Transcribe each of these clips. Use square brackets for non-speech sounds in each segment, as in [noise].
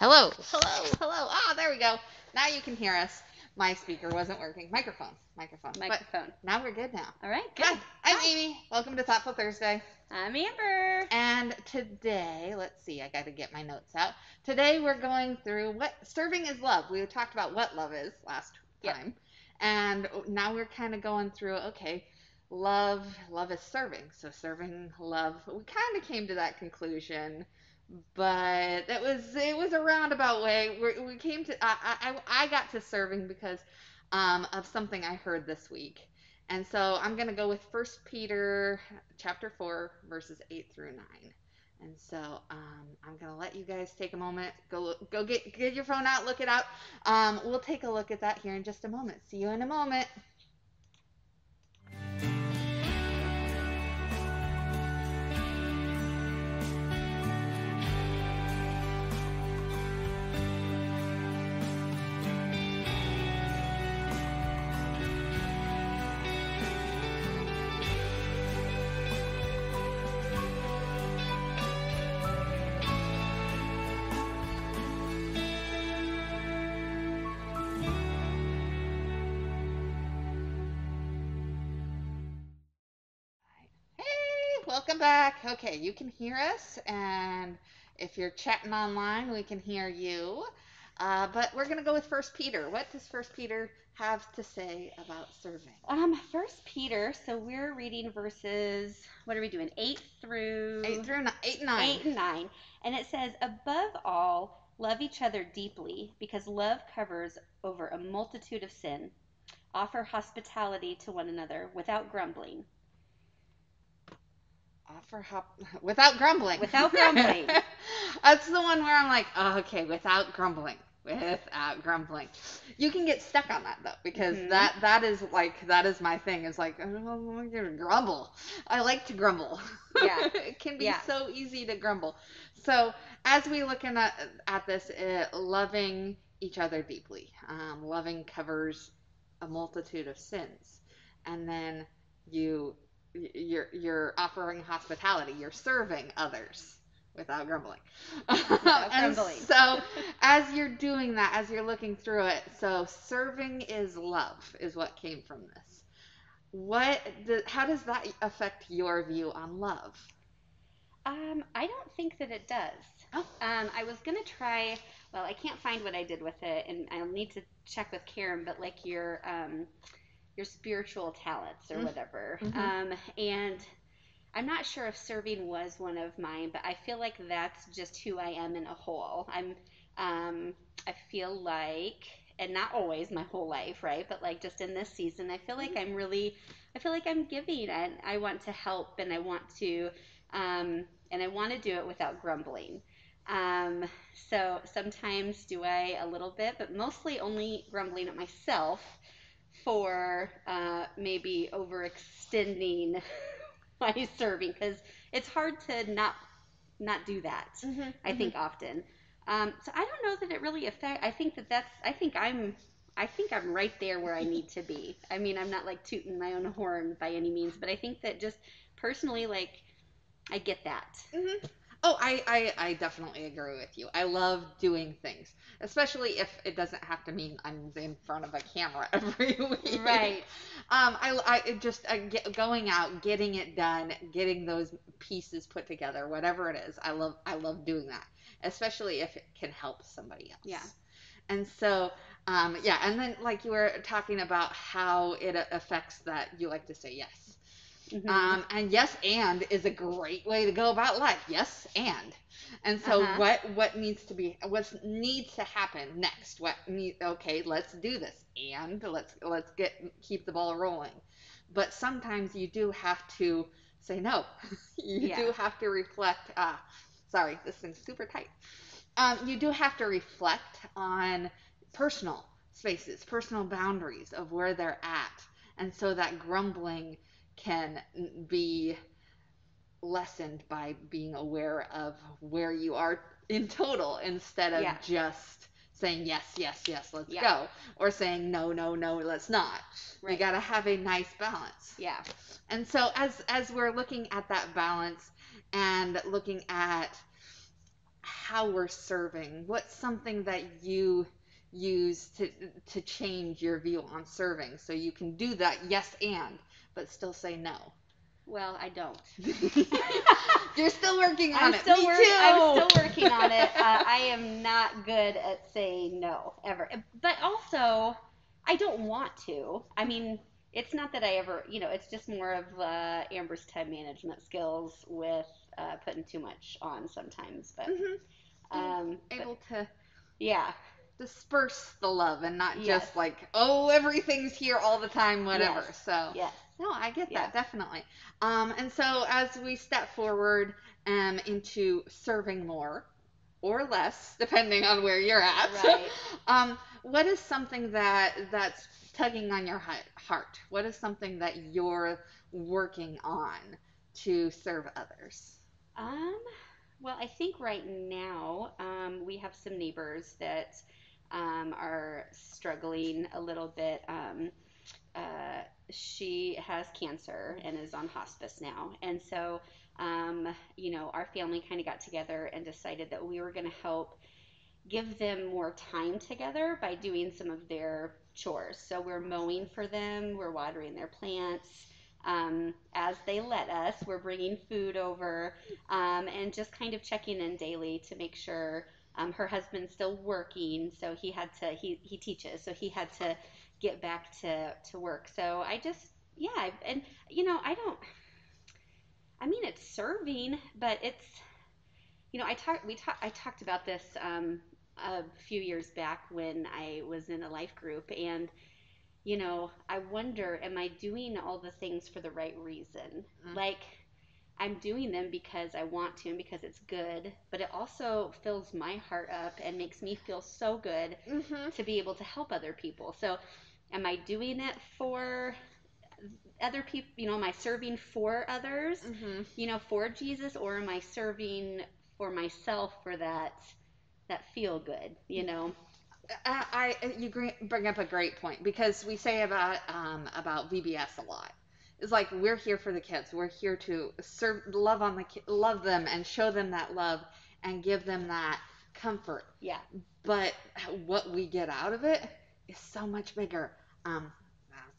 Hello, hello, hello. Ah, there we go. Now you can hear us. My speaker wasn't working. Microphone, microphone. But Microphone. now we're good now. All right, good. Good. I'm Hi. Amy. Welcome to Thoughtful Thursday. I'm Amber. And today, let's see, I got to get my notes out. Today we're going through what serving is love. We talked about what love is last Yep. time. And now we're kind of going through, okay, love, love is serving. So serving love, we kind of came to that conclusion, but it was it was a roundabout way. we we came to I, I I got to serving because um, of something I heard this week. And so I'm to go with First Peter chapter 4 verses 8 through 9. And so um, I'm to let you guys take a moment, go go get get your phone out, look it up. Um, we'll take a look at that here in just a moment. See you in a moment. Welcome back. Okay, you can hear us, and if you're chatting online, we can hear you. Uh, but we're going to go with First Peter. What does First Peter have to say about serving? Um, First Peter. So we're reading verses. What are we doing? Eight through Eight through eight and nine. eight and nine, and it says, "Above all, love each other deeply, because love covers over a multitude of sin. Offer hospitality to one another without grumbling." Offer hop [laughs] without grumbling. Without grumbling. [laughs] That's the one where I'm like, oh, okay, without grumbling. Without grumbling. You can get stuck on that though, because Mhm. that that is like that is my thing. Is like oh, grumble. I like to grumble. Yeah. [laughs] it can be Yeah. so easy to grumble. So as we looking at at this, uh, loving each other deeply. Um, loving covers a multitude of sins, and then you you're you're offering hospitality. You're serving others without grumbling. [laughs] Without And grumbling. so as you're doing that, as you're looking through it, so serving is love is what came from this. What do, how does that affect your view on love? Um, I don't think that it does. Oh. Um, I was gonna try. Well, I can't find what I did with it, and I'll need to check with Karen. But like your um, your spiritual talents or Mm. whatever. Mhm. Um, and I'm not sure if serving was one of mine, but I feel like that's just who I am in a whole. I'm. Um, I feel like, and not always my whole life, right? But like just in this season, I feel like I'm really. I feel like I'm giving, and I want to help, and I want to um, and I want to do it without grumbling. Um, so sometimes do I a little bit, but mostly only grumbling at myself for uh, maybe overextending [laughs] my serving because it's hard to not not do that. I think often. Um, so I don't know that it really affect. I think that that's. I think I'm. I think I'm right there where I [laughs] need to be. I mean, I'm not like tooting my own [laughs] horn by any means, but I think that just personally, like, I get that. Mhm. Oh, I, I, I definitely agree with you. I love doing things, especially if it doesn't have to mean I'm in front of a camera [laughs] every week. Right. Um, I, I just I get, going out, getting it done, getting those pieces put together, whatever it is. I love I love doing that, especially if it can help somebody else. Yeah. And so, um, yeah, and then like you were talking about how it affects that you like to say yes. Mhm. Um, and yes, and is a great way to go about life. Yes, and. And so Uh-huh. what what needs to be what needs to happen next? What need okay, let's do this. And let's let's get keep the ball rolling. But sometimes you do have to say no. [laughs] you Yeah. do have to reflect ah sorry, this thing's super tight. Um, you do have to reflect on personal spaces, personal boundaries of where they're at. And so that grumbling can be lessened by being aware of where you are in total instead of Yeah. just saying yes, yes, yes, let's Yeah. go, or saying no, no, no, let's not. You Right. got to have a nice balance. Yeah. And so as as we're looking at that balance and looking at how we're serving. What's something that you use to to change your view on serving so you can do that yes and but still say no. Well, I don't. [laughs] [laughs] You're still working on I'm it. Still Me work- too. I'm still working on it. [laughs] Uh, I am not good at saying no ever. But also, I don't want to. I mean, it's not that I ever, you know, it's just more of uh, Amber's time management skills with uh, putting too much on sometimes. But, Mhm. um, but Able to yeah, disperse the love and not Yes. just like, oh, everything's here all the time, whatever. Yes. So yes, no, I get Yeah. that definitely. Um, and so as we step forward um, into serving more or less, [laughs] depending on where you're at, right. [laughs] um, what is something that that's tugging on your heart? What is something that you're working on to serve others? Um, well, I think right now um, we have some neighbors that um, are struggling a little bit. Um, uh, she has cancer and is on hospice now. And so, um, you know, our family kind of got together and decided that we were going to help give them more time together by doing some of their chores. So we're mowing for them, we're watering their plants. Um, as they let us, we're bringing food over um, and just kind of checking in daily to make sure um, her husband's still working. So he had to, he, he teaches, so he had to get back to, to work. So I just, yeah, and you know, I don't, I mean, it's serving, but it's, you know, I talked, we talked, I talked about this um, a few years back when I was in a life group and, you know, I wonder, am I doing all the things for the right reason? Mm. Like, I'm doing them because I want to and because it's good, but it also fills my heart up and makes me feel so good Mm-hmm. to be able to help other people. So, am I doing it for other people? You know, am I serving for others? Mm-hmm. You know, for Jesus, or am I serving for myself for that that feel good? You know, I, I you bring up a great point because we say about um, about VBS a lot. It's like we're here for the kids. We're here to serve, love on the ki- love them, and show them that love, and give them that comfort. yeah, But what we get out of it is so much bigger. Um,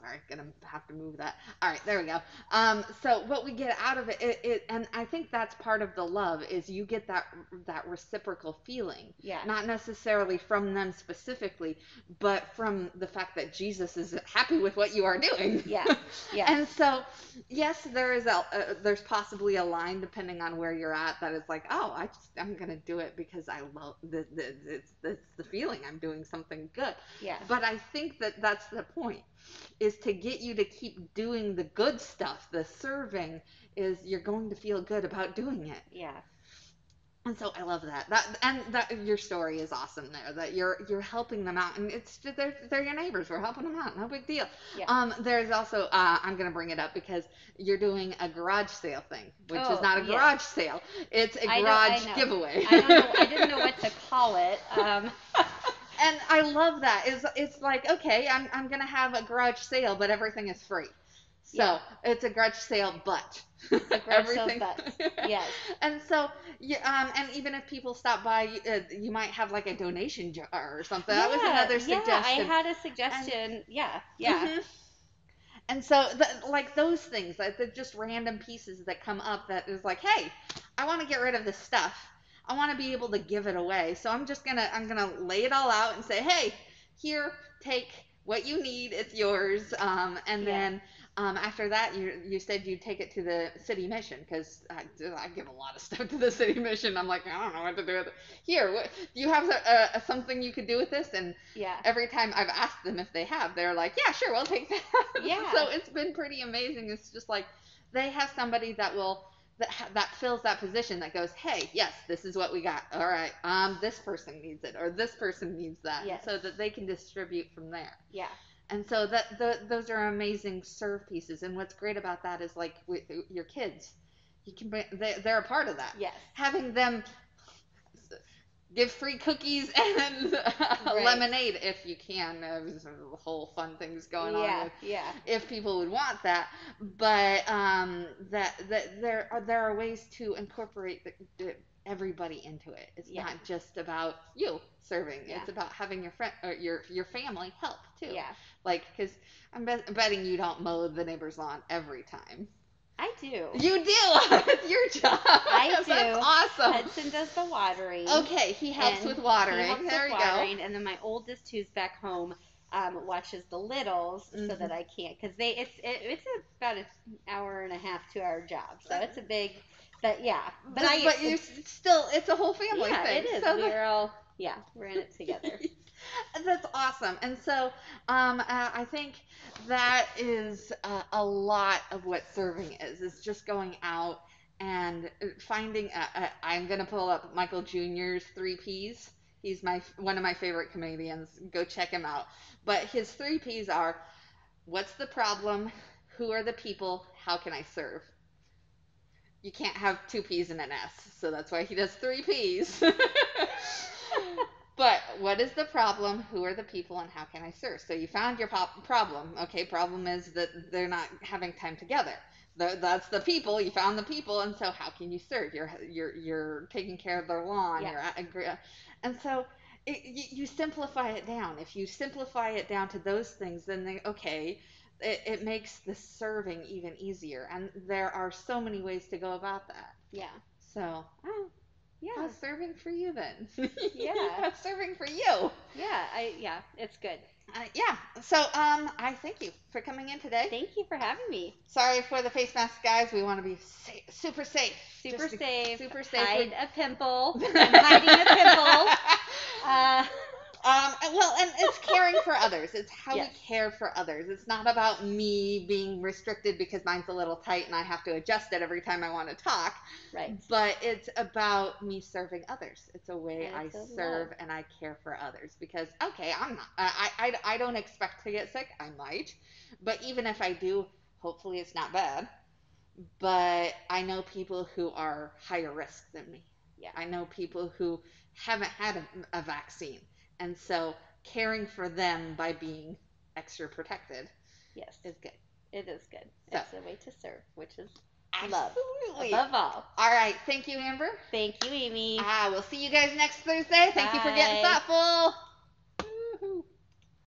sorry, I'm gonna have to move that. All right, there we go. Um, so what we get out of it, it, it, and I think that's part of the love is you get that that reciprocal feeling yeah, not necessarily from them specifically, but from the fact that Jesus is happy with what you are doing. Yeah, yeah. [laughs] and so, yes, there is a uh, there's possibly a line depending on where you're at that is like, oh, I just I'm gonna do it because I love the, the it's, it's the feeling I'm doing something good. yeah, But I think that that's the point is to get you to keep doing the good stuff. The serving is you're going to feel good about doing it. yeah, And so I love that. That and that your story is awesome there. That you're you're helping them out, and it's they're they're your neighbors. We're helping them out. No big deal. Yeah. Um, there's also uh, I'm gonna bring it up because you're doing a garage sale thing, which Oh, is not a yeah. garage sale. It's a I know- I garage know. giveaway. I don't know. I didn't know what to call it. Um, [laughs] and I love that. Is it's like okay, I'm I'm gonna have a garage sale, but everything is free. So Yeah. it's a grudge sale, but [laughs] sale, but. [laughs] yes, And so, yeah, um, and even if people stop by, you, uh, you might have like a donation jar or something. that was Yeah, another Yeah. I had a suggestion. yeah, yeah, Mhm. And so, the, like those things, like the just random pieces that come up that is like, hey, I want to get rid of this stuff. I want to be able to give it away. So I'm just gonna, I'm gonna lay it all out and say, hey, here, take what you need. It's yours. Um, and Yeah. then. Um, after that, you you said you'd take it to the city mission because I, I give a lot of [laughs] stuff to the city mission. I'm like, I don't know what to do with it. Here, what, do you have a, a, something you could do with this? And yeah. every time I've asked them if they have, they're like, yeah, sure, we'll take that. [laughs] Yeah. so it's been pretty amazing. It's just like they have somebody that will that ha- that fills that position that goes, hey, yes, this is what we got. All right, um, this person needs it or this person needs that, Yes. so that they can distribute from there. Yeah, And so that the, those are amazing serve pieces. And what's great about that is like with your kids, you can bring, they, they're a part of that yes, having them give free cookies [laughs] and [laughs] Right. lemonade if you can. Uh, There's a whole fun things going on yeah, with yeah, if people would want that. But um, that that there are there are ways to incorporate the, the, everybody into it. It's Yeah. not just about you serving. Yeah. It's about having your friend or your your family help too. Yeah, Like, because I'm bet- betting you don't mow the neighbor's lawn every time. I do. You do. [laughs] it's your job. I That's do. Awesome. Hudson does the watering. Okay, he helps with watering. He helps there with you watering, and then my oldest, who's back home, um, watches the littles so Mhm. that I can't because they it's it, it's about an hour and a half, two hour job, so it's a big. But yeah, go. but I but you still, it's a whole family yeah, thing. it is. So We're all yeah, we're in it together. [laughs] That's awesome. And so um, uh, I think that is uh, a lot of what serving is, is just going out and finding, uh, uh, I'm to pull up Michael Jr.'s three Ps. He's my one of my favorite comedians. Go check him out. But his three Ps are what's the problem? Who are the people? How can I serve? You can't have two P's and an S, so that's why he does three P's. [laughs] But what is the problem? Who are the people, and how can I serve? So you found your pop- problem. Okay, problem is that they're not having time together. Th- That's the people. You found the people, and so how can you serve? You're you're you're taking care of their lawn. Yeah. You're at, and so it, you, you simplify it down. If you simplify it down to those things, then they, okay, it, it makes the serving even easier. And there are so many ways to go about that. yeah, So, oh, yeah, how's serving for you then? [laughs] Yeah. how's [laughs] serving for you? yeah. I yeah, it's good. Uh, yeah. So, um, I thank you for coming in today. Thank you for having me. Sorry for the face mask, guys. We want to be sa- super safe. Super Just safe. Super safe. Hide a pimple. [laughs] I'm hiding a pimple. [laughs] Uh, Um, and- well, and it's caring for [laughs] others. It's how Yes. we care for others. It's not about me being restricted because mine's a little tight and I have to adjust it every time I want to talk. right. But it's about me serving others. It's a way And I serve love. and I care for others. Because okay, I'm not. I, I I don't expect to get sick. I might, but even if I do, hopefully it's not bad. But I know people who are higher risk than me. Yeah. I know people who haven't had a, a vaccine, and so caring for them by being extra protected Yes. is good. It is good. So- It's a way to serve, which is Love. Absolutely. above all. All right. Thank you, Amber. Thank you, Amy. Ah, we'll see you guys next Thursday. Thank you for getting Bye. thoughtful.